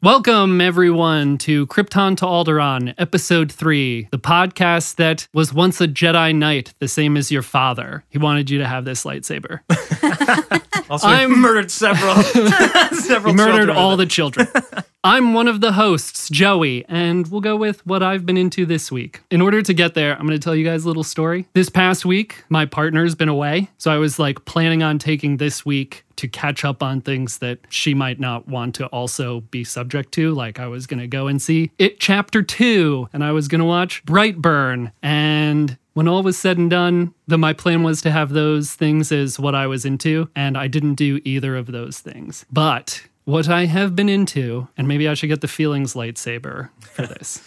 Welcome, everyone, to Krypton to Alderaan, Episode 3, the podcast that was once a Jedi Knight, the same as your father. He wanted you to have this lightsaber. Also, I'm murdered several, several murdered all the children. I'm one of the hosts, Joey, and we'll go with what I've been into this week. In order to get there, I'm going to tell you guys a little story. This past week, my partner's been away, so I was like planning on taking this week to catch up on things that she might not want to also be subject to. Like I was going to go and see It Chapter 2, and I was going to watch Brightburn, and when all was said and done, the my plan was to have those things as what I was into, and I didn't do either of those things. But what I have been into, and maybe I should get the feelings lightsaber for this.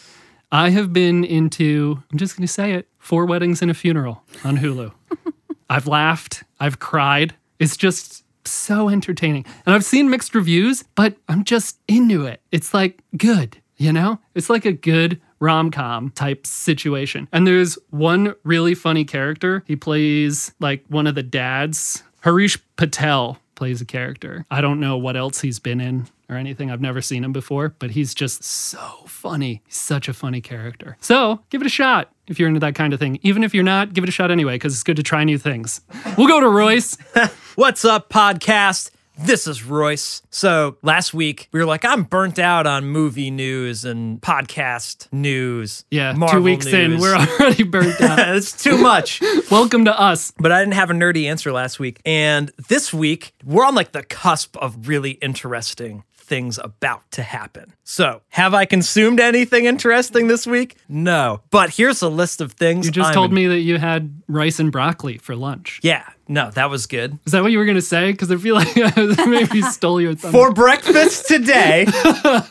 I have been into, I'm just going to say it, Four Weddings and a Funeral on Hulu. I've laughed, I've cried. It's just so entertaining. And I've seen mixed reviews, but I'm just into it. It's like good, you know? It's like a good rom com type situation. And there's one really funny character. He plays like one of the dads. Harish Patel plays a character. I don't know what else he's been in or anything. I've never seen him before, but he's just so funny. He's such a funny character. So give it a shot if you're into that kind of thing. Even if you're not, give it a shot anyway, because it's good to try new things. We'll go to Royce. What's up, podcast? This is Royce. So last week we were like, I'm burnt out on movie news and podcast news. Yeah, Marvel two weeks in, we're already burnt out. it's too much. Welcome to us. but I didn't have a nerdy answer last week. And this week, we're on like the cusp of really interesting things about to happen. So, have I consumed anything interesting this week? No. But here's a list of things. You just I'm told me that you had rice and broccoli for lunch. Yeah, no, that was good. Is that what you were going to say? Because I feel like I maybe stole your thunder. For breakfast today.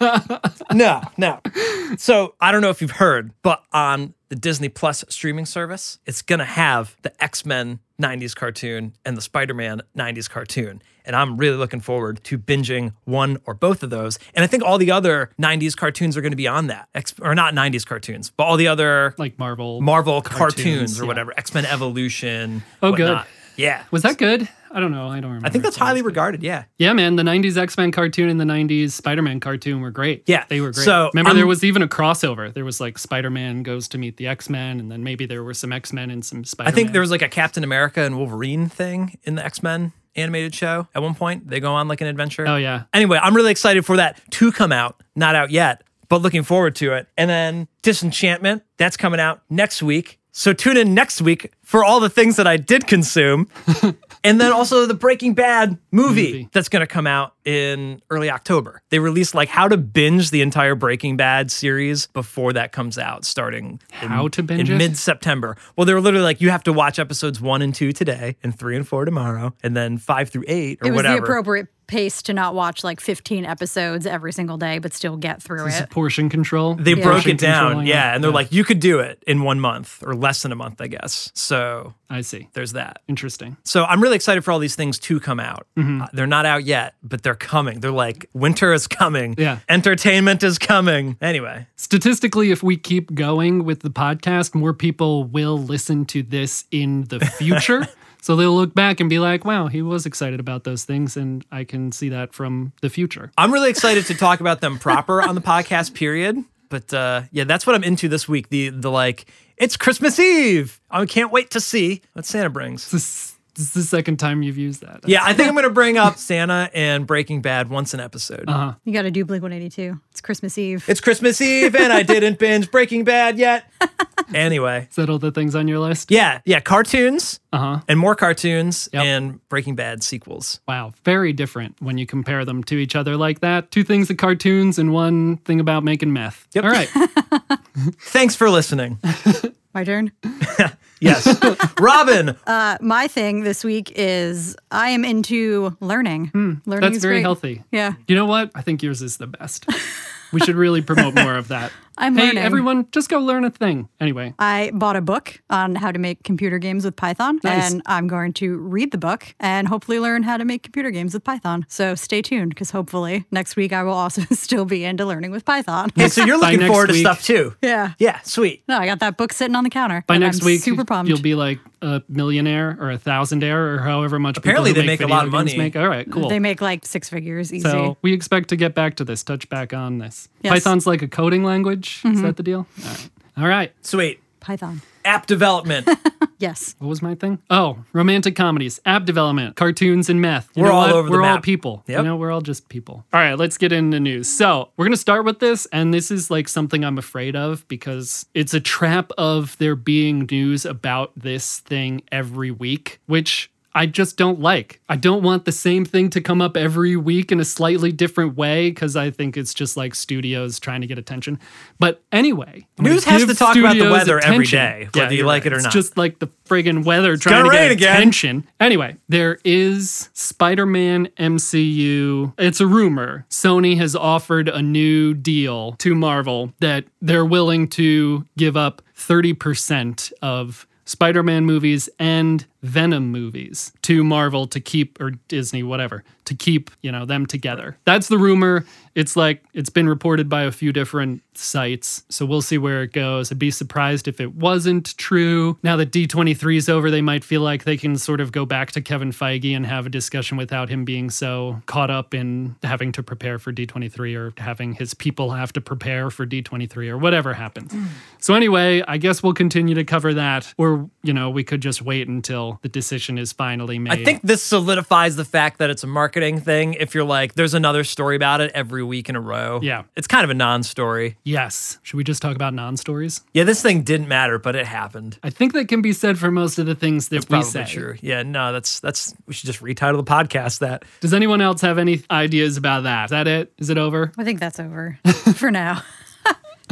no, no. So I don't know if you've heard, but on the Disney Plus streaming service, it's going to have the X Men 90s cartoon and the Spider Man 90s cartoon. And I'm really looking forward to binging one or both of those. And I think all the other 90s cartoons are going to be on that. X- or not 90s cartoons, but all the other like Marvel. Marvel cartoons, cartoons, or yeah. whatever, X Men Evolution. Oh, good. Yeah. was that good? I don't know. I don't remember. I think that's highly regarded. Yeah. Yeah, man. The 90s X Men cartoon and the 90s Spider Man cartoon were great. Yeah, They were great. so Remember, I'm- there was even a crossover. There was like Spider Man goes to meet the X Men, and then maybe there were some X Men and some Spider Man. I think there was like a Captain America and Wolverine thing in the X Men animated show at one point. They go on like an adventure. Oh, yeah. Anyway, I'm really excited for that to come out. Not out yet, but looking forward to it. And then Disenchantment, that's coming out next week. So tune in next week for all the things that I did consume. and then also the Breaking Bad movie, Movie. that's going to come out in early October. They released like how to binge the entire Breaking Bad series before that comes out starting in- How to binge in it? mid September. Well, they were literally like, you have to watch episodes one and two today, and three and four tomorrow, and then five through eight or it was whatever. the appropriate pace to not watch like 15 episodes every single day, but still get through This is it. portion control. they Yeah. broke Portion it down, yeah, it. and they're like, you could do it in one month or less than a month, I guess. So I see. there's that. Interesting. So I'm really excited for all these things to come out. Mm-hmm. Uh, they're not out yet, but they're coming. They're like, winter is coming. Yeah. Entertainment is coming. Anyway, Statistically, if we keep going with the podcast, more people will listen to this in the future. so they'll look back and be like, wow, he was excited about those things. And I can see that from the future. I'm really excited to talk about them proper on the podcast, period. But uh, yeah, that's what I'm into this week. The the like, it's Christmas Eve. I can't wait to see what Santa brings. This, this is the second time you've used that. Yeah, I think I'm gonna bring up Santa and Breaking Bad once an episode. Uh-huh. You got to do Blink 182. It's Christmas Eve. It's Christmas Eve and I didn't binge Breaking Bad yet. Anyway, Is that all the things on your list? yeah, yeah, cartoons Uh huh. and more cartoons Yep. and Breaking Bad sequels. Wow. Very different when you compare them to each other like that. Two things of cartoons and one thing about making meth. Yep. All right. Thanks for listening. My turn. Yes, Robin. Uh, my thing this week is I am into learning. learning That's is very great. healthy. Yeah. You know what? I think yours is the best. we should really promote more of that. I'm hey, learning. everyone, just go learn a thing. Anyway, I bought a book on how to make computer games with Python, Nice. and I'm going to read the book and hopefully learn how to make computer games with Python. So stay tuned because hopefully next week I will also still be into learning with Python. Hey, so you're looking next forward to stuff too. yeah. Yeah, sweet. No, I got that book sitting on the counter. by next I'm week, super pumped. you'll be like a millionaire or a thousandaire or however much people Apparently who they make a lot of money. Make. All right, cool. They make like six figures easy. so we expect to get back to this, touch back on this. Yes. Python's like a coding language. Mm-hmm. Is that the deal? All right. All right. Sweet. Python. App development. Yes. What was my thing? Oh, romantic comedies, app development, cartoons, and meth. You We're know all what? over the We're all map. people. Yep. You know, we're all just people. All right, let's get into news. So we're gonna start with this, and this is like something I'm afraid of because it's a trap of there being news about this thing every week, which I just don't like. I don't want the same thing to come up every week in a slightly different way because I think it's just like studios trying to get attention. But anyway, News has to talk about the weather every attention. day, whether you you're like it or It's not. just like the friggin' weather trying gonna to get again. attention. Anyway, there is Spider-Man MCU. It's a rumor. Sony has offered a new deal to Marvel that they're willing to give up 30% of Spider-Man movies and Venom movies to Marvel to keep or Disney whatever to keep, you know, them together. That's the rumor. It's like it's been reported by a few different sites. So we'll see where it goes. I'd be surprised if it wasn't true. Now that D23 is over, they might feel like they can sort of go back to Kevin Feige and have a discussion without him being so caught up in having to prepare for D23 or having his people have to prepare for D23 or whatever happens. So anyway, I guess we'll continue to cover that or, you know, we could just wait until the decision is finally made. I think this solidifies the fact that it's a marketing thing. If you're like, there's another story about it every week in a row. Yeah. It's kind of a non story. Yes. Should we just talk about non-stories? Yeah, this thing didn't matter, but it happened. I think that can be said for most of the things that we Probably say. true. Yeah, no, that's that's we should just retitle the podcast that. Does anyone else have any ideas about that? Is that it? Is it over? I think that's over for now.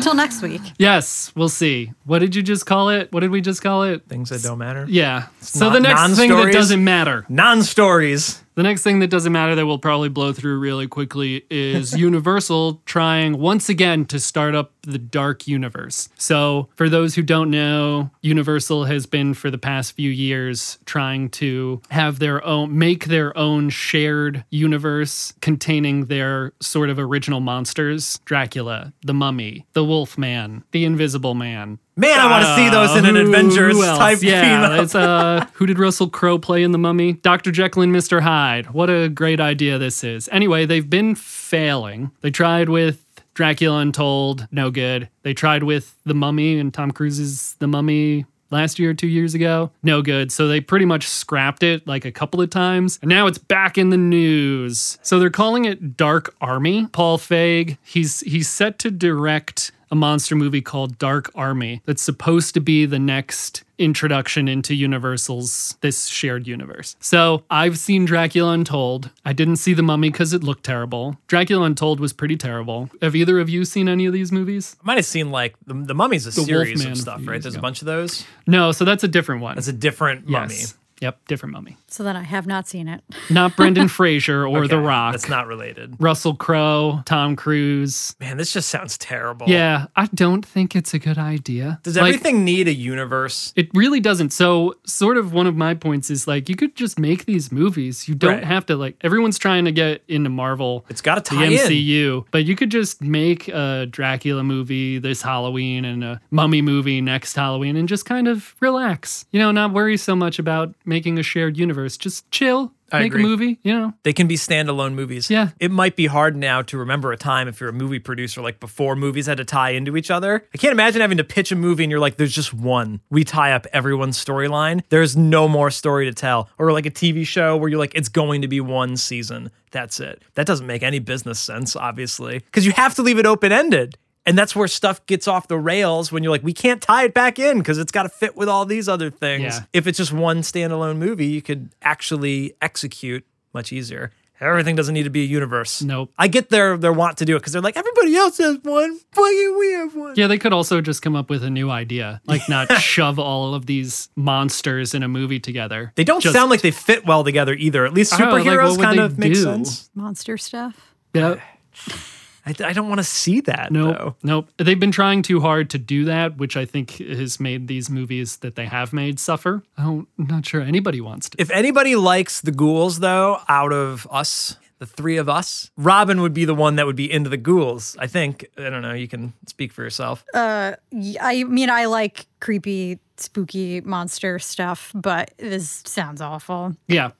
Till next week. Yes, we'll see. What did you just call it? What did we just call it? Things that don't matter. Yeah. So not the next thing that non-stories? doesn't matter. Non stories. The next thing that doesn't matter that we'll probably blow through really quickly is Universal trying once again to start up the dark universe. So, for those who don't know, Universal has been for the past few years trying to have their own make their own shared universe containing their sort of original monsters, Dracula, the Mummy, the Wolfman, the Invisible Man, Man, I want to see those in an uh, who- Avengers who else? type Yeah, it's uh, who did Russell Crowe play in The Mummy? Dr. Jekyll and Mr. Hyde. What a great idea this is. Anyway, they've been failing. They tried with Dracula Untold, no good. They tried with The Mummy and Tom Cruise's The Mummy last year, two years ago, no good. So they pretty much scrapped it like a couple of times. And now it's back in the news. So they're calling it Dark Army. Paul Feig, he's he's set to direct a monster movie called Dark Army that's supposed to be the next introduction into Universal's this shared universe. So I've seen Dracula Untold. I didn't see The Mummy because it looked terrible. Dracula Untold was pretty terrible. Have either of you seen any of these movies? I might have seen like the, the Mummy's a series Wolfman of stuff, right? There's a bunch of those. No, so that's a different one. That's a different mummy. Yep, different mummy. So then I have not seen it. Not Brendan Fraser or The Rock. That's not related. Russell Crowe, Tom Cruise. Man, this just sounds terrible. Yeah, I don't think it's a good idea. Does Like, everything need a universe? It really doesn't. So, sort of one of my points is like you could just make these movies. You don't Right. have to like everyone's trying to get into Marvel, It's got to the tie in. MCU, but you could just make a Dracula movie this Halloween and a Mummy movie next Halloween and just kind of relax. You know, not worry so much about making a shared universe. Just chill, I make agree. a movie, you know. They can be standalone movies. Yeah. It might be hard now to remember a time if you're a movie producer, like before movies had to tie into each other. I can't imagine having to pitch a movie and you're like, there's just one. We tie up everyone's storyline. There's no more story to tell. Or like a TV show where you're like, it's going to be one season. That's it. That doesn't make any business sense, obviously, because you have to leave it open ended. And that's where stuff gets off the rails when you're like, we can't tie it back in because it's got to fit with all these other things. Yeah. If it's just one standalone movie, you could actually execute much easier. Everything doesn't need to be a universe. Nope. I get their their want to do it because they're like everybody else has one. Why can't we have one? Yeah, they could also just come up with a new idea, like not shove all of these monsters in a movie together. They don't Just- sound like they fit well together either. At least I don't know, like, superheroes kind of make do? sense. Monster stuff. Yep. I, I don't want to see that. Nope. though. Nope. They've been trying too hard to do that, which I think has made these movies that they have made suffer. I don't, I'm not sure anybody wants to. If anybody likes the ghouls though, out of us, the three of us. Robin would be the one that would be into the ghouls. I think. I don't know. You can speak for yourself. Uh, I mean, I like creepy, spooky monster stuff, but this sounds awful. Yeah.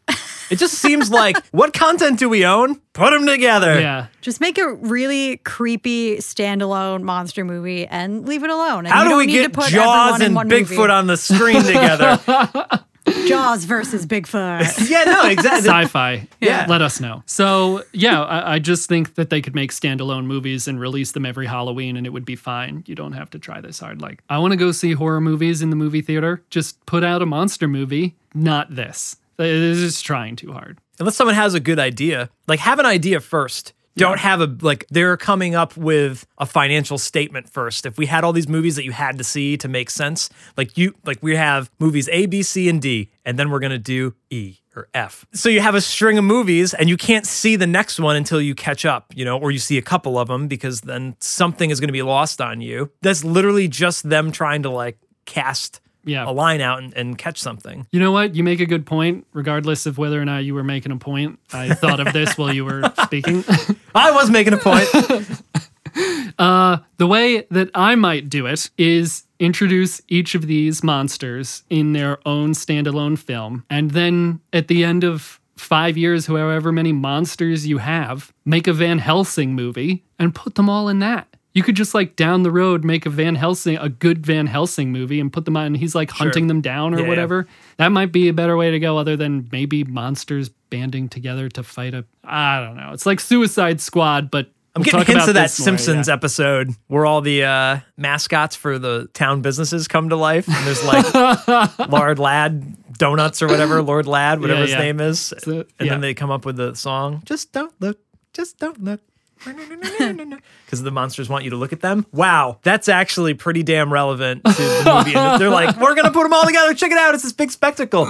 It just seems like what content do we own? Put them together. Yeah. Just make a really creepy standalone monster movie and leave it alone. And How you do don't we need get to put Jaws everyone in and one Bigfoot movie. on the screen together? Jaws versus Bigfoot. yeah, no, exactly. Sci-fi. Yeah. Let us know. So yeah, I, I just think that they could make standalone movies and release them every Halloween, and it would be fine. You don't have to try this hard. Like I want to go see horror movies in the movie theater. Just put out a monster movie, not this. It is just trying too hard. Unless someone has a good idea, like have an idea first. Don't have a like they're coming up with a financial statement first. If we had all these movies that you had to see to make sense, like you like we have movies A, B, C, and D, and then we're gonna do E or F. So you have a string of movies and you can't see the next one until you catch up, you know, or you see a couple of them because then something is gonna be lost on you. That's literally just them trying to like cast Yeah. a line out and, and catch something. You know what? You make a good point, regardless of whether or not you were making a point. I thought of this while you were speaking. I was making a point. Uh, the way that I might do it is introduce each of these monsters in their own standalone film, and then at the end of five years, however many monsters you have, make a Van Helsing movie and put them all in that. You could just like down the road make a Van Helsing, a good Van Helsing movie and put them on, and he's like hunting them down or Yeah, yeah. whatever. That might be a better way to go, other than maybe monsters banding together to fight a. I don't know. It's like Suicide Squad, but I'm we'll getting hints of that this more, Simpsons yeah. episode where all the uh, mascots for the town businesses come to life. And there's like Lard Lad Donuts or whatever, Lard Lad, whatever Yeah, his name is. So, and yeah. then they come up with the song, Just Don't Look, Just Don't Look. Because the monsters want you to look at them. Wow, that's actually pretty damn relevant to the movie. And they're like, we're gonna put them all together. Check it out. It's this big spectacle.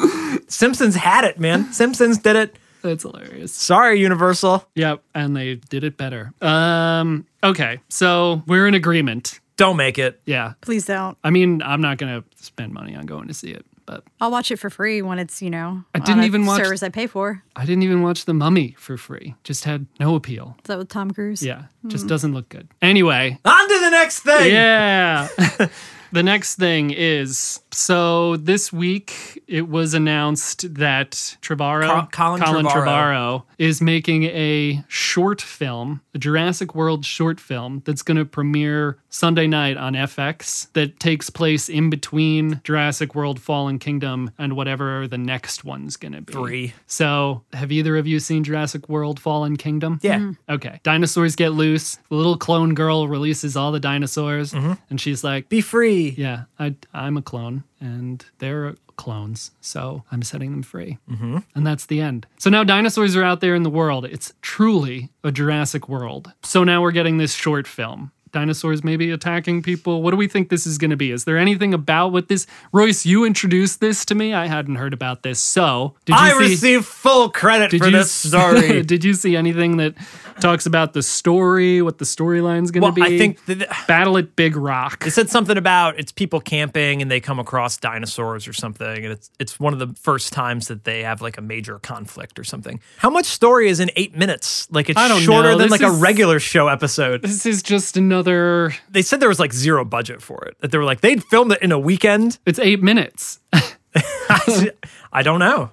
Simpsons had it, man. Simpsons did it. That's hilarious. Sorry, Universal. Yep, and they did it better. Um, okay, so we're in agreement. Don't make it. Yeah. Please don't. I mean, I'm not gonna spend money on going to see it, but I'll watch it for free when it's, you know, I didn't on a even watch- service I pay for. I didn't even watch The Mummy for free. Just had no appeal. Is that with Tom Cruise? Yeah, just hmm. doesn't look good. Anyway, On to the next thing. yeah. the next thing is so this week it was announced that Trevorrow, Col- Colin Trevorrow. Trevorrow is making a short film, a Jurassic World short film that's going to premiere Sunday night on FX that takes place in between Jurassic World Fallen Kingdom and whatever the next one's going to be. Three. So, have either of you seen Jurassic World Fallen Kingdom? Yeah. Mm-hmm. Okay. Dinosaurs get loose. The little clone girl releases all the dinosaurs, mm-hmm. and she's like, Be free. "Yeah, I, I'm a clone, and they're clones, so I'm setting them free." Mm-hmm. And that's the end. So now dinosaurs are out there in the world. It's truly a Jurassic World. So now we're getting this short film. Dinosaurs maybe attacking people. What do we think this is going to be? Is there anything about what this? Royce, you introduced this to me. I hadn't heard about this. So did you I see? receive full credit for you this story. did you see anything that talks about the story, what the storyline's going to well, be? I think that Battle at Big Rock. it said something about it's people camping and they come across dinosaurs or something, and it's it's one of the first times that they have like a major conflict or something. How much story is in eight minutes? Like it's shorter know. than This like a regular show episode. This is just another. They said there was like zero budget for it. That they were like they'd filmed it in a weekend. It's eight minutes. I, I don't know.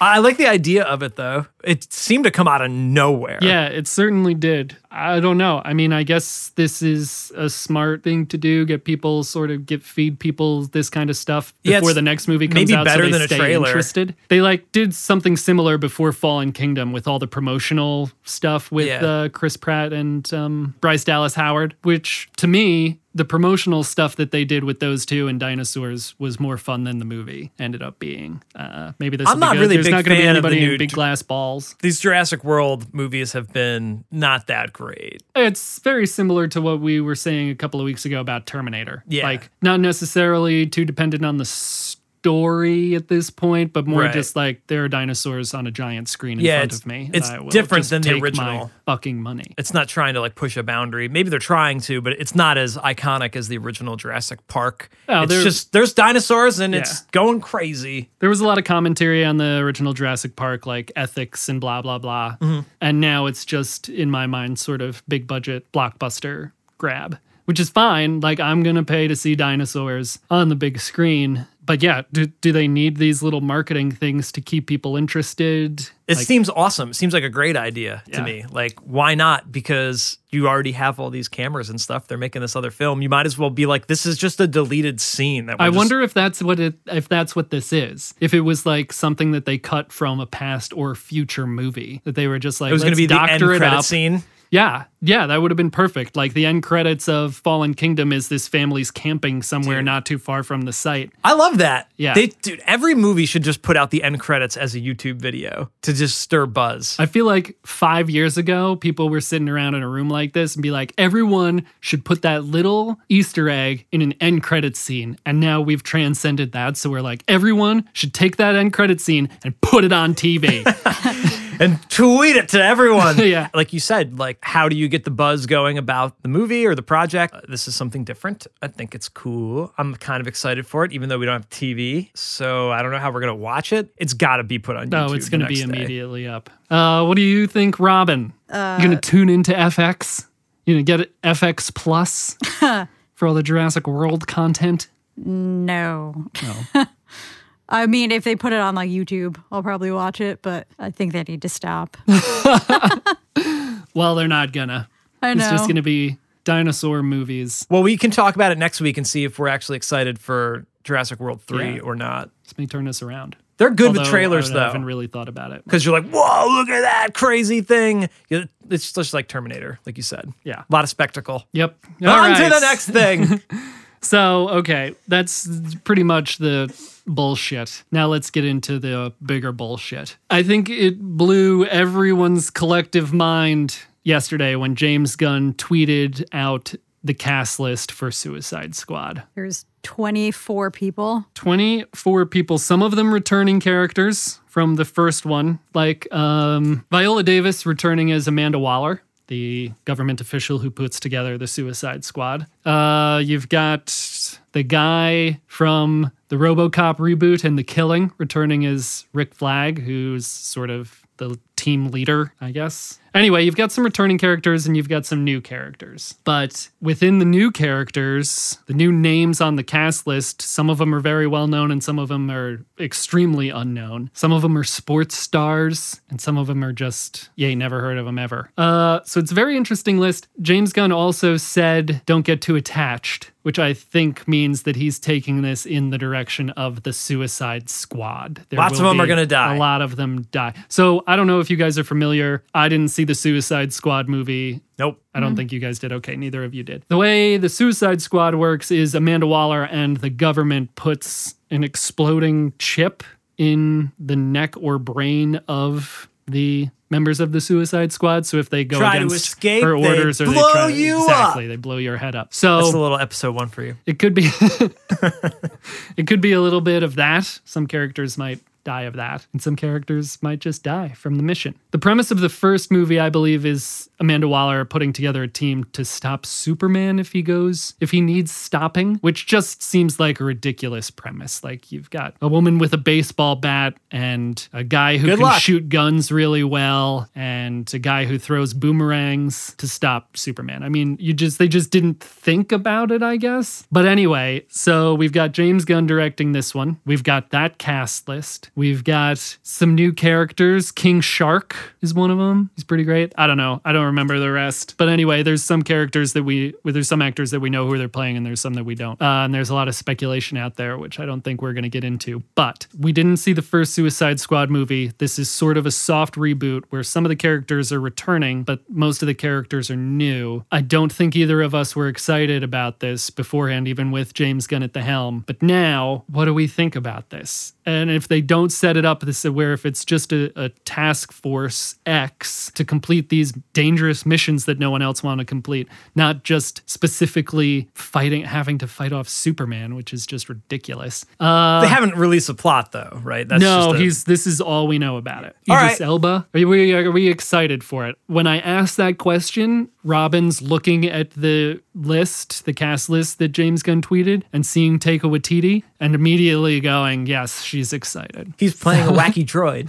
I like the idea of it though. It seemed to come out of nowhere. Yeah, it certainly did. I don't know. I mean, I guess this is a smart thing to do. Get people sort of get feed people this kind of stuff before it's the next movie comes maybe out. better so they than a stay trailer. interested. They like did something similar before Fallen Kingdom with all the promotional stuff with Yeah. uh, Chris Pratt and um, Bryce Dallas Howard, which to me. The promotional stuff that they did with those two and dinosaurs was more fun than the movie ended up being. Uh, maybe this. I'm not good. really There's big not going to be fan of the anybody in big glass glass balls. These Jurassic World movies have been not that great. It's very similar to what we were saying a couple of weeks ago about Terminator. Yeah. Like, not necessarily too dependent on the story at this point, but more Right. just like there are dinosaurs on a giant screen in Yeah, front of me. and it's different than the original. fucking money. It's not trying to like push a boundary. Maybe they're trying to, but it's not as iconic as the original Jurassic Park. Oh, it's just there's dinosaurs and Yeah. it's going crazy. There was a lot of commentary on the original Jurassic Park, like ethics and blah, blah, blah. Mm-hmm. And now it's just, in my mind, sort of big budget blockbuster grab, which is fine. Like, I'm going to pay to see dinosaurs on the big screen. But yeah, do, do they need these little marketing things to keep people interested? It Like, seems awesome. It seems like a great idea to Yeah. me. Like, why not? Because you already have all these cameras and stuff. They're making this other film. You might as well be like, this is just a deleted scene. That I just- wonder if that's what it if that's what this is. If it was like something that they cut from a past or future movie that they were just like it was going to be the end doctor it credit up." scene. Yeah, yeah, that would have been perfect. Like the end credits of Fallen Kingdom is this family's camping somewhere Dude. not too far from the site. I love that. Yeah. They, dude, every movie should just put out the end credits as a YouTube video to just stir buzz. I feel like five years ago, people were sitting around in a room like this and be like, everyone should put that little Easter egg in an end credit scene. And now we've transcended that. So we're like, everyone should take that end credit scene and put it on TV. and tweet it to everyone. Yeah. Like you said, like how do you get the buzz going about the movie or the project? Uh, This is something different. I think it's cool. I'm kind of excited for it, even though we don't have TV. So I don't know how we're gonna watch it. It's got to be put on YouTube. oh, it's going to be next day. immediately up. Uh, what do you think, Robin? you going to tune into FX? You going to get it FX Plus for all the Jurassic World content? No. No. I mean, if they put it on like YouTube, I'll probably watch it, but I think they need to stop. well, they're not gonna. I know. It's just going to be dinosaur movies. Well, we can talk about it next week and see if we're actually excited for Jurassic World 3 Yeah. or not. This may turn us around. They're good Although with trailers I though. haven't really thought about it. because you're like, whoa, look at that crazy thing. It's just like Terminator, like you said. Yeah. A lot of spectacle. Yep. On All to the next thing. So, okay, that's pretty much the bullshit. Now let's get into the bigger bullshit. I think it blew everyone's collective mind yesterday when James Gunn tweeted out the cast list for Suicide Squad. There's 24 people. 24 people, some of them returning characters from the first one, like um, Viola Davis returning as Amanda Waller, the government official who puts together the Suicide Squad. Uh, you've got the guy from the Robocop reboot and The Killing returning as Rick Flag, who's sort of the team leader, I guess. Anyway, you've got some returning characters and you've got some new characters. But within the new characters, the new names on the cast list, some of them are very well known and some of them are extremely unknown. Some of them are sports stars and some of them are just, yay, never heard of them ever. Uh, so it's a very interesting list. James Gunn also said, don't get too attached. Which I think means that he's taking this in the direction of the Suicide Squad. There Lots of them are gonna die. A lot of them die. So I don't know if you guys are familiar. I didn't see the Suicide Squad movie. nope. I don't mm-hmm. think you guys did. Okay, neither of you did. The way the Suicide Squad works is Amanda Waller and the government puts an exploding chip in the neck or brain of the members of the Suicide Squad. So if they go Try to against escape, her they orders or they blow try you up. exactly, they blow your head up. So That's a little episode one for you. it could be it could be a little bit of that. Some characters might die of that, and some characters might just die from the mission. The premise of the first movie, I believe, is Amanda Waller putting together a team to stop Superman if he goes, if he needs stopping, which just seems like a ridiculous premise. Like you've got a woman with a baseball bat and a guy who Good can luck. shoot guns really well and a guy who throws boomerangs to stop Superman. I mean, you just they just didn't think about it, I guess. But anyway, so we've got James Gunn directing this one. We've got that cast list. We've got some new characters. King Shark is one of them. He's pretty great. I don't know. I don't remember the rest. But anyway, there's some characters that we well, there's some actors that we know who they're playing and there's some that we don't. Uh, and there's a lot of speculation out there which I don't think we're going to get into. But we didn't see the first Suicide Squad movie. This is sort of a soft reboot where some of the characters are returning, but most of the characters are new. I don't think either of us were excited about this beforehand, even with James Gunn at the helm. But now, what do we think about this? And if they don't don't set it up this where if it's just a, a task force X to complete these dangerous missions that no one else want to complete, not just specifically fighting, having to fight off Superman, which is just ridiculous. Uh, they haven't released a plot though, right? That's no, just a- he's this is all we know about it. All Idris right. Elba. Are we are we excited for it? When I asked that question, Robin's looking at the list, the cast list that James Gunn tweeted, and seeing Taika Waititi, and immediately going, "Yes, she's excited." he's playing a wacky droid.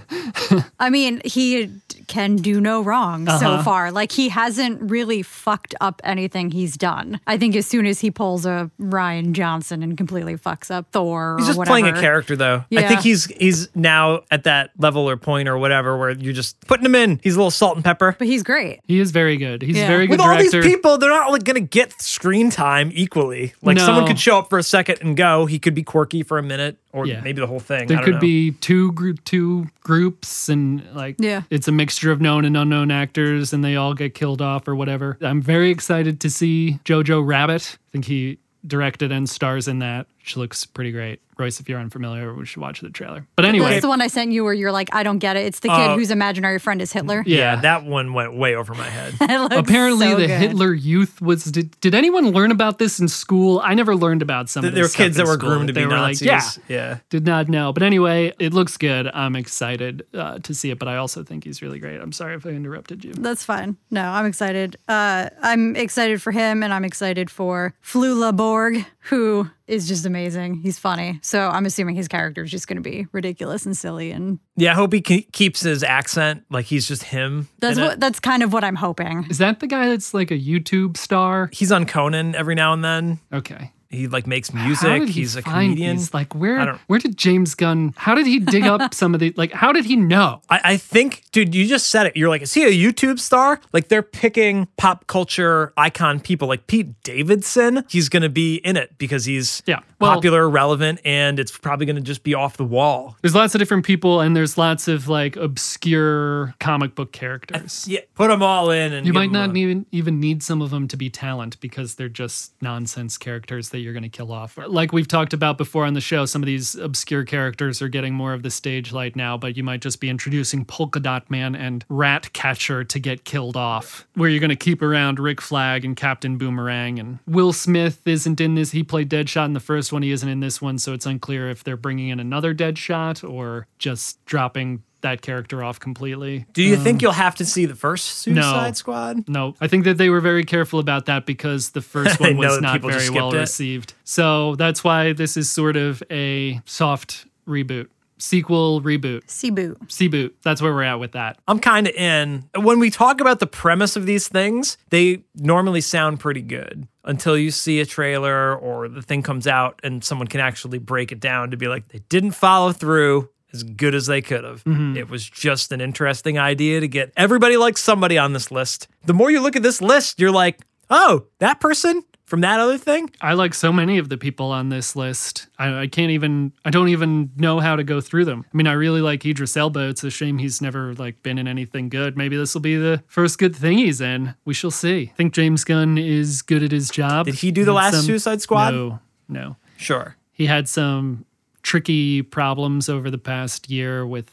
I mean, he can do no wrong so Uh-huh. far. Like he hasn't really fucked up anything he's done. I think as soon as he pulls a Rian Johnson and completely fucks up Thor, He's or just whatever, playing a character though. I think he's he's now at that level or point or whatever where you're just putting him in. He's a little salt and pepper. But he's great. He is very good. He's Yeah. a very good With all these people, they're not like gonna get screen time equally. Like No. someone could show up for a second and go. He could be quirky for a minute or Yeah. maybe the whole thing. there I don't could know. be two group two groups and like Yeah. it's a mixture of known and unknown actors and they all get killed off or whatever i'm very excited to see jojo rabbit i think he directed and stars in that which looks pretty great royce if you're unfamiliar we should watch the trailer but anyway That's the one I sent you where you're like, I don't get it. It's the kid Oh. whose imaginary friend is Hitler. yeah, yeah, that one went way over my head. It looks apparently so the good. hitler youth was did, did anyone learn about this in school i never learned about some of there were this stuff kids in that were school. groomed to They be were Nazis. like yeah yeah. did not know. But anyway, it looks good. I'm excited uh, to see it, but I also think he's really great. I'm sorry if I interrupted you. That's fine. No, I'm excited. Uh, I'm excited for him, and I'm excited for Flula Borg, who is just amazing. He's funny. So I'm assuming his character is just going to be ridiculous and silly, and Yeah, I hope he ke- keeps his accent like he's just him. that's in it. what that's kind of what I'm hoping. Is that the guy that's like a YouTube star? he's on Conan every now and then. Okay. He like makes music. did he He's a comedian. these? Like where where did James Gunn how did he dig up some of the like how did he know? I, I think, dude, you just said it. You're like, is he a YouTube star? Like they're picking pop culture icon people like Pete Davidson. He's gonna be in it because he's Yeah, well- popular, relevant, and it's probably gonna just be off the wall. There's lots of different people and there's lots of like obscure comic book characters. Yeah, put them all in, and You might not even even need some of them to be talent because they're just nonsense characters that you're going to kill off. Like we've talked about before on the show, some of these obscure characters are getting more of the stage light now, but you might just be introducing Polka Dot Man and Rat Catcher to get killed off, where you're going to keep around Rick Flag and Captain Boomerang. And Will Smith isn't in this. He played Deadshot in the first one. He isn't in this one, so it's unclear if they're bringing in another Deadshot or just dropping that character off completely. Do you think um, you'll have to see the first Suicide No. Squad? No, I think that they were very careful about that because the first one was not very well it. received. So that's why this is sort of a soft reboot, sequel reboot, Cebu. C-boot. That's where we're at with that. I'm kind of in. When we talk about the premise of these things, they normally sound pretty good until you see a trailer or the thing comes out and someone can actually break it down to be like, they didn't follow through as good as they could have. Mm-hmm. It was just an interesting idea to get everybody like somebody on this list. The more you look at this list, you're like, oh, that person from that other thing? I like so many of the people on this list. I, I can't even. I don't even know how to go through them. I mean, I really like Idris Elba. It's a shame he's never like been in anything good. Maybe this will be the first good thing he's in. We shall see. I think James Gunn is good at his job. Did he do the last Suicide Squad? No, no. Sure. he had some tricky problems over the past year with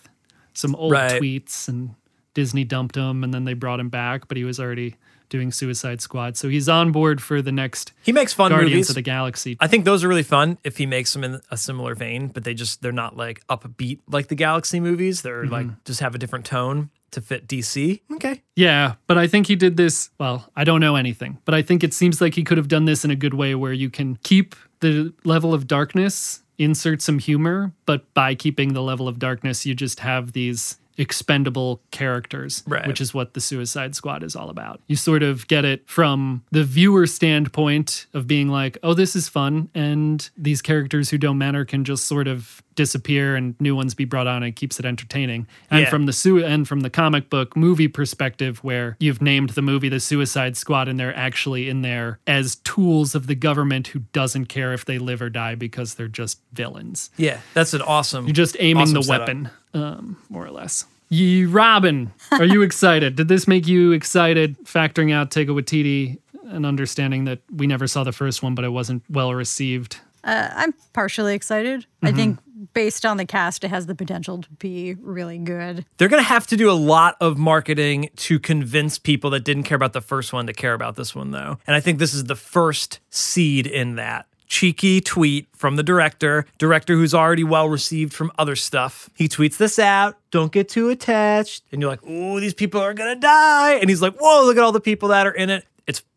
some old Right. tweets and Disney dumped him and then they brought him back, but he was already doing Suicide Squad. So he's on board for the next He makes fun Guardians movies. of the Galaxy. I think those are really fun if he makes them in a similar vein, but they just they're not like upbeat like the Galaxy movies. They're Mm-hmm. like just have a different tone to fit DC. Okay. Yeah, but I think he did this. Well, I don't know anything, but I think it seems like he could have done this in a good way where you can keep the level of darkness, insert some humor, but by keeping the level of darkness, you just have these expendable characters, Right. which is what the Suicide Squad is all about. You sort of get it from the viewer standpoint of being like, oh, this is fun. And these characters who don't matter can just sort of disappear and new ones be brought on and it keeps it entertaining. And Yeah. from the su- and from the comic book movie perspective where you've named the movie the Suicide Squad and they're actually in there as tools of the government who doesn't care if they live or die because they're just villains. Yeah, that's an awesome. You're just aiming awesome the setup. weapon, um, more or less. Ye Robin, are you excited? Did this make you excited factoring out Taika Waititi and understanding that we never saw the first one, but it wasn't well received? Uh, I'm partially excited. I think based on the cast, it has the potential to be really good. They're going to have to do a lot of marketing to convince people that didn't care about the first one to care about this one, though. And I think this is the first seed in that. Cheeky tweet from the director, director who's already well received from other stuff. He tweets this out. Don't get too attached. And you're like, oh, these people are to die. And he's like, whoa, look at all the people that are in it.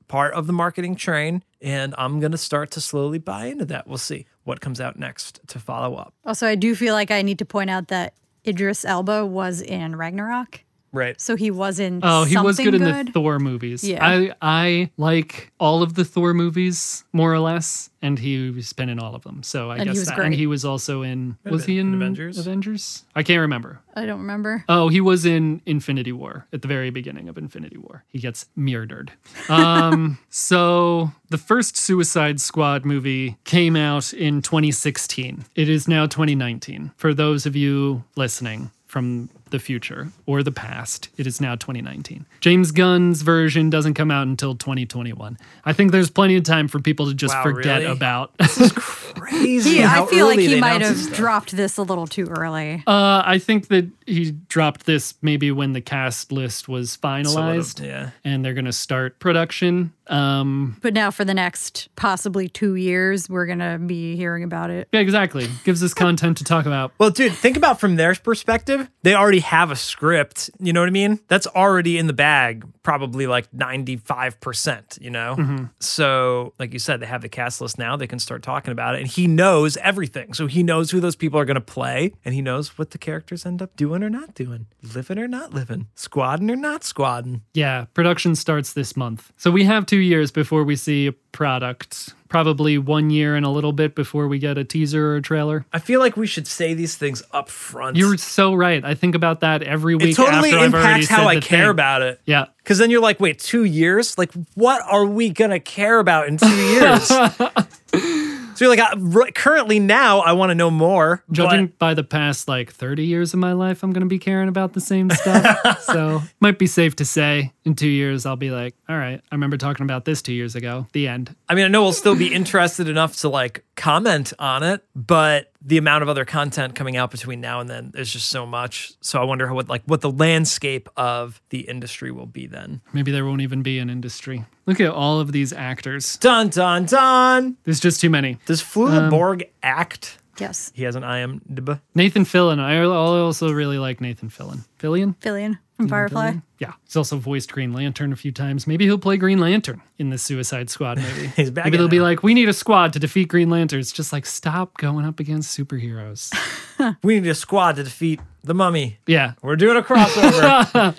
Part of the marketing train. And I'm going to start to slowly buy into that. We'll see what comes out next to follow up. Also, I do feel like I need to point out that Idris Elba was in Ragnarok. Right. So he wasn't. Oh, he was something good in the Thor movies. Yeah. I I like all of the Thor movies more or less, and he's been in all of them. So I And he guess was that, great. and he was also in was he in in Avengers? Avengers? I can't remember. I don't remember. Oh, he was in Infinity War at the very beginning of Infinity War. He gets murdered. Um, so the first Suicide Squad movie came out in 2016. It is now 2019. For those of you listening from the future or the past, it is now 2019. James Gunn's version doesn't come out until 2021. I think there's plenty of time for people to just Wow, forget really? about. Crazy. He, I feel like he might have stuff. dropped this a little too early. uh, I think that he dropped this maybe when the cast list was So would've- finalized. Yeah. and they're going to start production. Um, But now for the next possibly two years, we're going to be hearing about it. yeah, exactly. Gives us content to talk about. Well, dude, think about from their perspective. They already have a script. You know what I mean? That's already in the bag, probably like 95%, you know? Mm-hmm. So, like you said, they have the cast list now. They can start talking about it. And he knows everything. So he knows who those people are going to play. And he knows what the characters end up doing or not doing, living or not living, squadding or not squadding. Yeah, production starts this month. So we have two years before we see a product. Probably one year and a little bit before we get a teaser or a trailer. I feel like we should say these things up front. You're so right. I think about that every week. it totally impacts how I care thing. about it. Yeah. Because then you're like, wait, two years? Like, what are we gonna care about in two years? so you're like, I, r- currently now, I want to know more. Judging but- by the past like 30 years of my life, I'm going to be caring about the same stuff. so, might be safe to say in two years, I'll be like, all right, I remember talking about this two years ago. The end. I mean, I know we'll still be interested enough to like comment on it, but the amount of other content coming out between now and then is just so much. So I wonder how, what like what the landscape of the industry will be then. Maybe there won't even be an industry. Look at all of these actors. Dun dun dun. There's just too many. Does Flula Borg um, act? Yes. He has an IMDb. Nathan Fillion. I also really like Nathan Fillion. Fillion? Fillion from Firefly. Yeah. He's also voiced Green Lantern a few times. Maybe he'll play Green Lantern in the Suicide Squad movie. He's back Maybe they'll be like, we need a squad to defeat Green Lantern. It's just like, stop going up against superheroes. We need a squad to defeat the mummy. yeah. We're doing a crossover.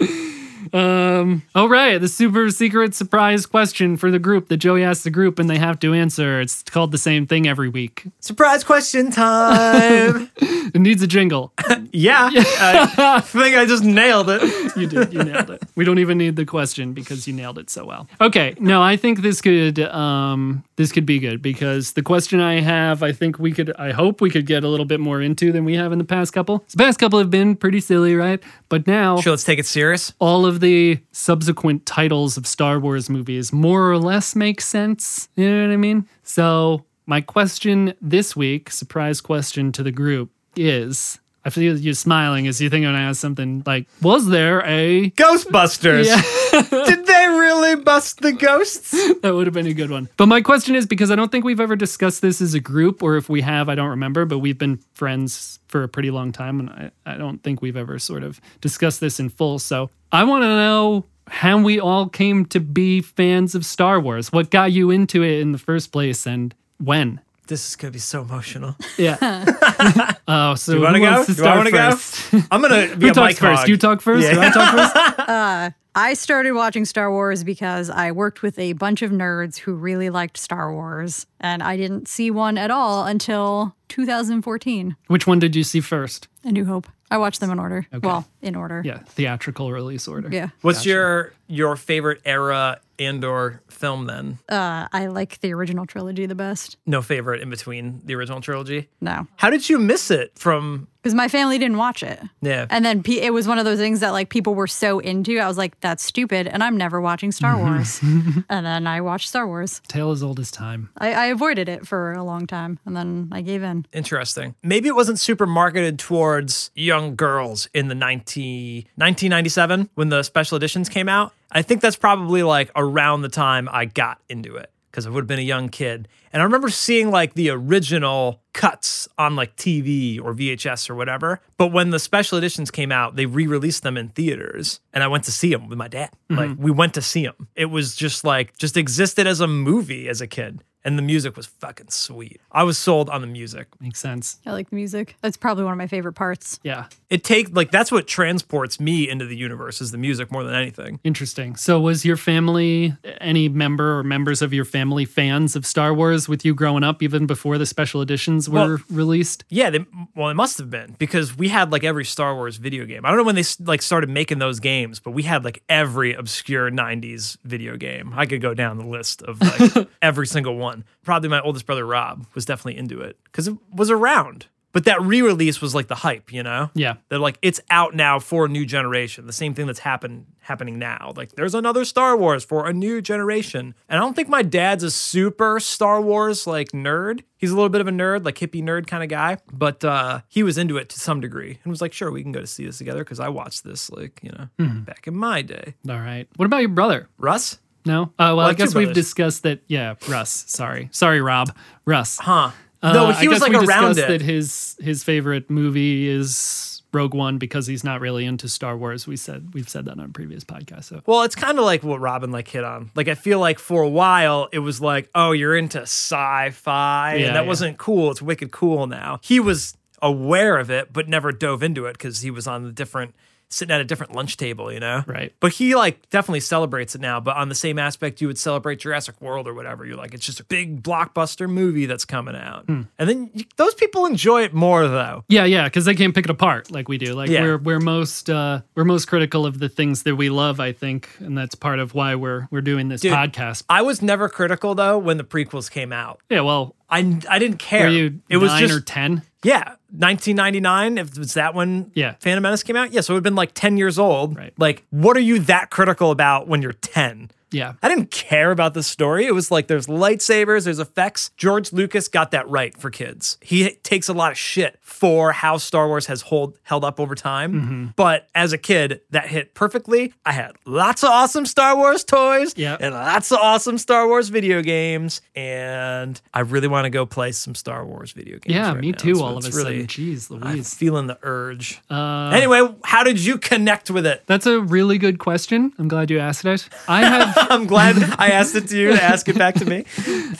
Um. All right. The super secret surprise question for the group that Joey asks the group and they have to answer. It's called the same thing every week. Surprise question time. It needs a jingle. yeah. I think I just nailed it. You did. You nailed it. We don't even need the question because you nailed it so well. Okay. No, I think this could um this could be good because the question I have, I think we could I hope we could get a little bit more into than we have in the past couple. The past couple have been pretty silly, right? But now Sure, let's take it serious. all of the subsequent titles of Star Wars movies more or less make sense. You know what I mean? So, my question this week, surprise question to the group, is I feel you smiling as you think I'm gonna ask something like, was there a Ghostbusters. Did they really bust the ghosts? that would have been a good one. But my question is because I don't think we've ever discussed this as a group, or if we have, I don't remember, but we've been friends for a pretty long time, and I, I don't think we've ever sort of discussed this in full. So I want to know how we all came to be fans of Star Wars. What got you into it in the first place, and when? This is gonna be so emotional. Yeah. oh, so You wanna go? to Do I wanna go? first? I'm gonna be who a talks first? hog. You talk first. Yeah. Do I talk first? Uh, I started watching Star Wars because I worked with a bunch of nerds who really liked Star Wars, and I didn't see one at all until 2014. Which one did you see first? A New Hope. I watched them in order. Okay. Well, in order. Yeah, theatrical release order. Yeah. What's your your favorite era and or film then? Uh, I like the original trilogy the best. No favorite in between the original trilogy. No, How did you miss it from? because my family didn't watch it. Yeah. And then pe- it was one of those things that like people were so into. I was like, that's stupid, and I'm never watching Star Wars. and then I watched Star Wars. Tale as old as time. I, I avoided it for a long time, and then I gave in. Interesting. Maybe it wasn't super marketed towards young girls in the 19, 1997 when the special editions came out. I think that's probably like around the time I got into it because I would have been a young kid. And I remember seeing like the original cuts on like TV or VHS or whatever. But when the special editions came out, they re released them in theaters and I went to see them with my dad. Like mm-hmm. we went to see them. It was just like, just existed as a movie as a kid. And the music was fucking sweet. I was sold on the music. Makes sense. I like the music. That's probably one of my favorite parts. Yeah. It takes like that's what transports me into the universe is the music more than anything. Interesting. So, was your family, any member or members of your family fans of Star Wars with you growing up, even before the special editions were Well- released? Yeah, they, well, it must have been because we had like every Star Wars video game. I don't know when they like started making those games, but we had like every obscure '90s video game. I could go down the list of like every single one. Probably my oldest brother Rob was definitely into it because it was around. But that re-release was like the hype, you know? Yeah. They're like, it's out now for a new generation. The same thing that's happened happening now. Like, there's another Star Wars for a new generation. And I don't think my dad's a super Star Wars like nerd. He's a little bit of a nerd, like hippie nerd kind of guy. But uh, he was into it to some degree and was like, sure, we can go to see this together because I watched this like, you know, back in my day. All right. What about your brother? Russ? No? Uh, well, I guess we've discussed that. Yeah, Russ. Sorry. Sorry, Rob. Russ. Huh. Uh, no, I he was guess like we around it. that his his favorite movie is Rogue One because he's not really into Star Wars. We said we've said that on a previous podcast. So Well, it's kind of like what Robin like hit on. Like I feel like for a while it was like, oh, you're into sci-fi, Yeah, and that yeah. wasn't cool. It's wicked cool now. He was aware of it, but never dove into it because he was on the different sitting at a different lunch table, you know? Right. But he like definitely celebrates it now, but on the same aspect you would celebrate Jurassic World or whatever. You're like, it's just a big blockbuster movie that's coming out. Hmm. And then you, those people enjoy it more though. yeah, yeah, because they can't pick it apart like we do. Like Yeah. we're we're most uh, we're most critical of the things that we love. I think, and that's part of why we're we're doing this Dude. podcast. I was never critical though when the prequels came out. Yeah. Well, I, I didn't care. were you it was nine just or ten? Yeah, 1999. If it was that when Yeah. Phantom Menace came out, yeah, so it would have been like 10 years old. Right. Like, what are you that critical about when you're 10? Yeah. I didn't care about the story. It was like there's lightsabers, there's effects. George Lucas got that right for kids. He takes a lot of shit for how Star Wars has hold held up over time. Mm-hmm. But as a kid, that hit perfectly. I had lots of awesome Star Wars toys Yeah. and lots of awesome Star Wars video games. And I really want to go play some Star Wars video games. Yeah, right me now. too. So all of a really- sudden, jeez, I'm Louise. feeling the urge. Uh, anyway, how did you connect with it? That's a really good question. I'm glad you asked it. I have I'm glad I asked it to you to ask it back to me.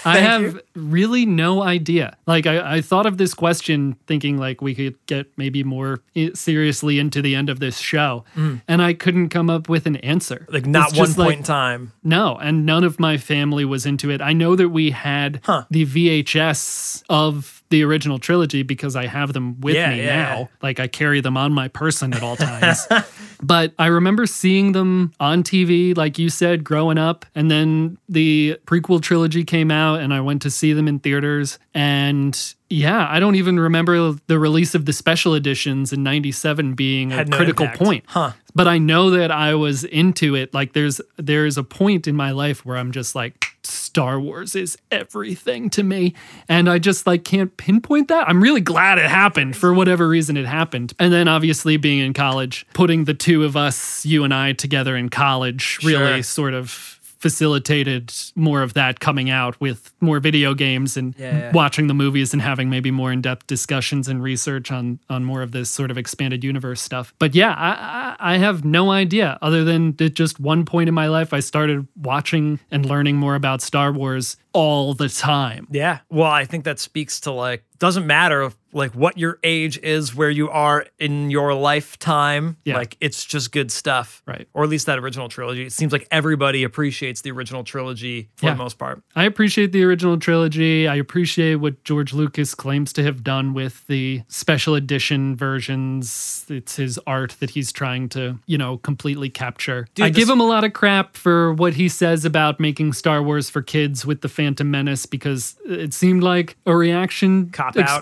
I have you. really no idea. Like I, I thought of this question thinking like we could get maybe more seriously into the end of this show, and I couldn't come up with an answer. Mm. Like not It's one point like- in time. No, and none of my family was into it. I know that we had Huh. the VHS of the original trilogy because I have them with Yeah, me yeah. now. Like I carry them on my person at all times. but I remember seeing them on TV, like you said, growing up. And then the prequel trilogy came out, and I went to see them in theaters. And yeah, I don't even remember the release of the special editions in 97 being a no critical impact. point Huh. but I know that I was into it. Like there's there's a point in my life where I'm just like Star Wars is everything to me and I just like can't pinpoint that. I'm really glad it happened for whatever reason it happened. And then obviously being in college, putting the two of us, you and I together in college really Sure. sort of facilitated more of that coming out with more video games and Yeah, yeah. watching the movies and having maybe more in-depth discussions and research on on more of this sort of expanded universe stuff. But yeah, I, I have no idea other than at just one point in my life I started watching and learning more about Star Wars all the time. Yeah. Well, I think that speaks to like doesn't matter like what your age is, where you are in your lifetime. Yeah. Like it's just good stuff. Right. Or at least that original trilogy. It seems like everybody appreciates the original trilogy for Yeah. the most part. I appreciate the original trilogy. I appreciate what George Lucas claims to have done with the special edition versions. It's his art that he's trying to, you know, completely capture. Dude, I give him a lot of crap for what he says about making Star Wars for kids with the Phantom Menace because it seemed like a reaction Cop out.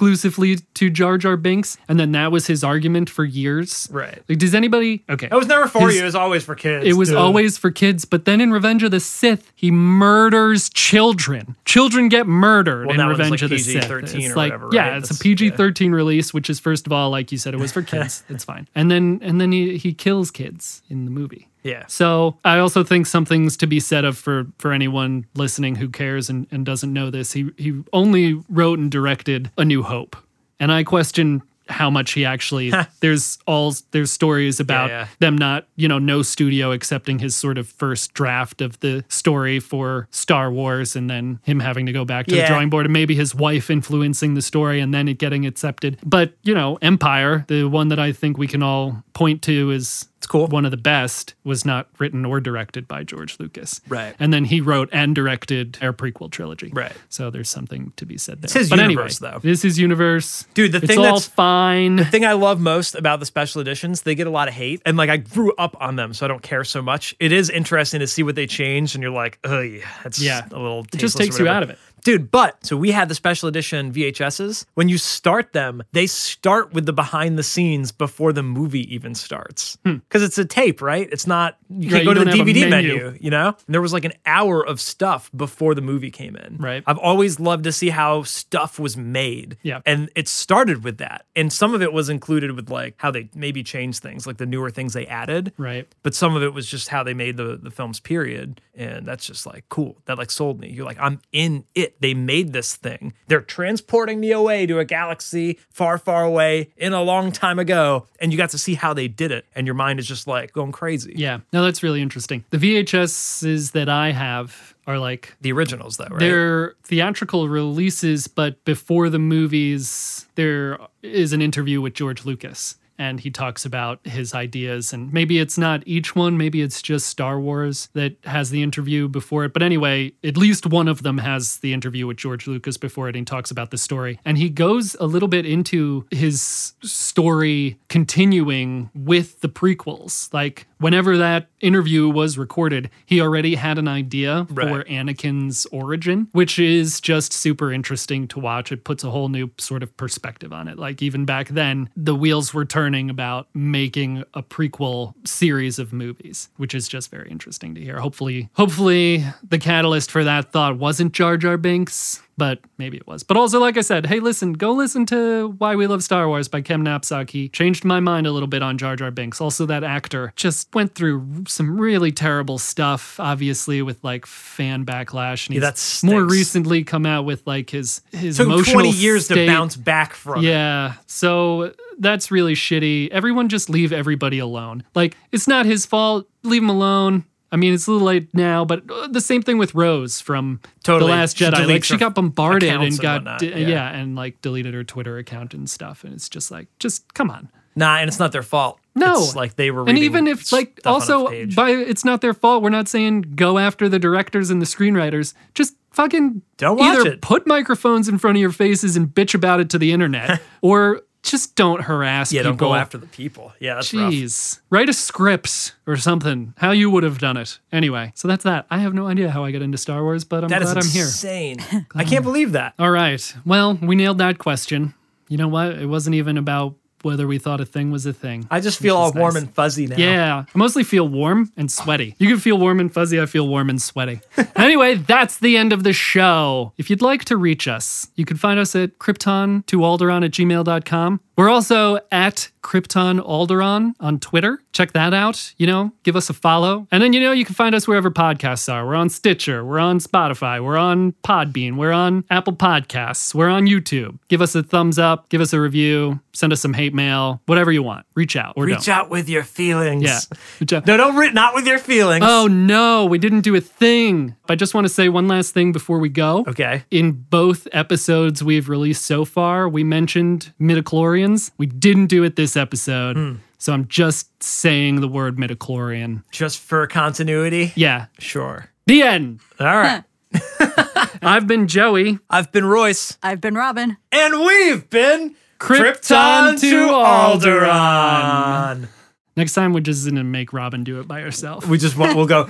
Exclusively to Jar Jar Binks, and then that was his argument for years. Right. Like, does anybody? Okay. It was never for His- you. It was always for kids. It was dude. always for kids, but then in Revenge of the Sith, he murders children. Children get murdered Well, in Revenge like of the Sith. PG-13 It's or like, whatever, yeah, right? it's That's- a PG-13 release, which is first of all, like you said, it was for kids. it's fine. And then and then he he kills kids in the movie. Yeah. So I also think something's to be said of for for anyone listening who cares and, and doesn't know this. He he only wrote and directed A New Hope. And I question how much he actually there's all there's stories about yeah. them not you know no studio accepting his sort of first draft of the story for Star Wars and then him having to go back to Yeah. the drawing board and maybe his wife influencing the story and then it getting accepted but you know Empire the one that I think we can all point to is It's cool. one of the best was not written or directed by George Lucas. Right. And then he wrote and directed our prequel trilogy. Right. So there's something to be said there. It's his but universe, anyway, though. This is universe. Dude, the it's thing all that's- fine. The thing I love most about the special editions, they get a lot of hate. And like I grew up on them, so I don't care so much. It is interesting to see what they changed, and you're like, oh yeah, that's Yeah. a little It just takes you out of it. Dude, but so we had the special edition VHSs. When you start them, they start with the behind the scenes before the movie even starts. Because it's a tape, right? It's not, you Hmm. Can't you go to the don't have a DVD menu. menu, you know? And there was like an hour of stuff before the movie came in. Right. I've always loved to see how stuff was made. Yeah. And it started with that. And some of it was included with like how they maybe changed things, like the newer things they added. Right. But some of it was just how they made the, the films, period. And that's just like cool. That like sold me. You're like, I'm in it. They made this thing. They're transporting me away to a galaxy far, far away in a long time ago. And you got to see how they did it. And your mind is just like going crazy. Yeah. No, that's really interesting. The VHSs that I have are like The originals, though, right? They're theatrical releases, but before the movies, there is an interview with George Lucas. And he talks about his ideas. And maybe it's not each one, maybe it's just Star Wars that has the interview before it. But anyway, at least one of them has the interview with George Lucas before it. And he talks about the story. And he goes a little bit into his story continuing with the prequels. Like, whenever that interview was recorded, he already had an idea for Anakin's origin, which is just super interesting to watch. It puts a whole new sort of perspective on it. Like even back then, the wheels were turning about making a prequel series of movies, which is just very interesting to hear. Hopefully, hopefully the catalyst for that thought wasn't Jar Jar Binks. But maybe it was. But also, like I said, hey, listen, go listen to Why We Love Star Wars by Kem Knapsack. He changed my mind a little bit on Jar Jar Binks. Also, that actor just went through some really terrible stuff, obviously, with like fan backlash. And he's that more recently come out with like his his took emotional 20 years state. to bounce back from it. Yeah. So that's really shitty. Everyone just leave everybody alone. Like, it's not his fault. Leave him alone. I mean, it's a little late now, but uh, the same thing with Rose from Totally. The Last She Jedi. Like, she got bombarded and got, yeah. yeah. and like deleted her Twitter account and stuff. And it's just like, just come on. Nah, and it's not their fault. No. It's like they were And even if, like, stuff on a also, by it's not their fault, we're not saying go after the directors and the screenwriters. Just fucking Don't watch either it. put microphones in front of your faces and bitch about it to the internet, or just don't harass yeah, people. don't go after the people. Yeah, that's rough. Jeez. Write a script or something. How you would have done it. Anyway, so that's that. I have no idea how I got into Star Wars, but I'm That is glad I'm here. insane. I can't believe that. All right. Well, we nailed that question. You know what? It wasn't even about whether we thought a thing was a thing. I just feel all warm nice. and fuzzy now. Yeah, I mostly feel warm and sweaty. You can feel warm and fuzzy. I feel warm and sweaty. anyway, that's the end of the show. If you'd like to reach us, you can find us at krypton2alderon at gmail.com. We're also at Krypton Alderon on Twitter. Check that out. You know, give us a follow. And then, you know, you can find us wherever podcasts are. We're on Stitcher. We're on Spotify. We're on Podbean. We're on Apple Podcasts. We're on YouTube. Give us a thumbs up. Give us a review. Send us some hate mail. Whatever you want. Reach out or Reach don't. out with your feelings. Yeah. Reach out. No, don't re- not with your feelings. Oh no, we didn't do a thing. I just want to say one last thing before we go. Okay. In both episodes we've released so far, we mentioned midichlorians. We didn't do it this episode. Hmm. So I'm just saying the word midichlorian. Just for continuity. Yeah. Sure. The end. All right. I've been Joey. I've been Royce, I've been Robin. and we've been Krypton to Alderaan. Next time we're just gonna make Robin do it by herself. We just want. We'll go.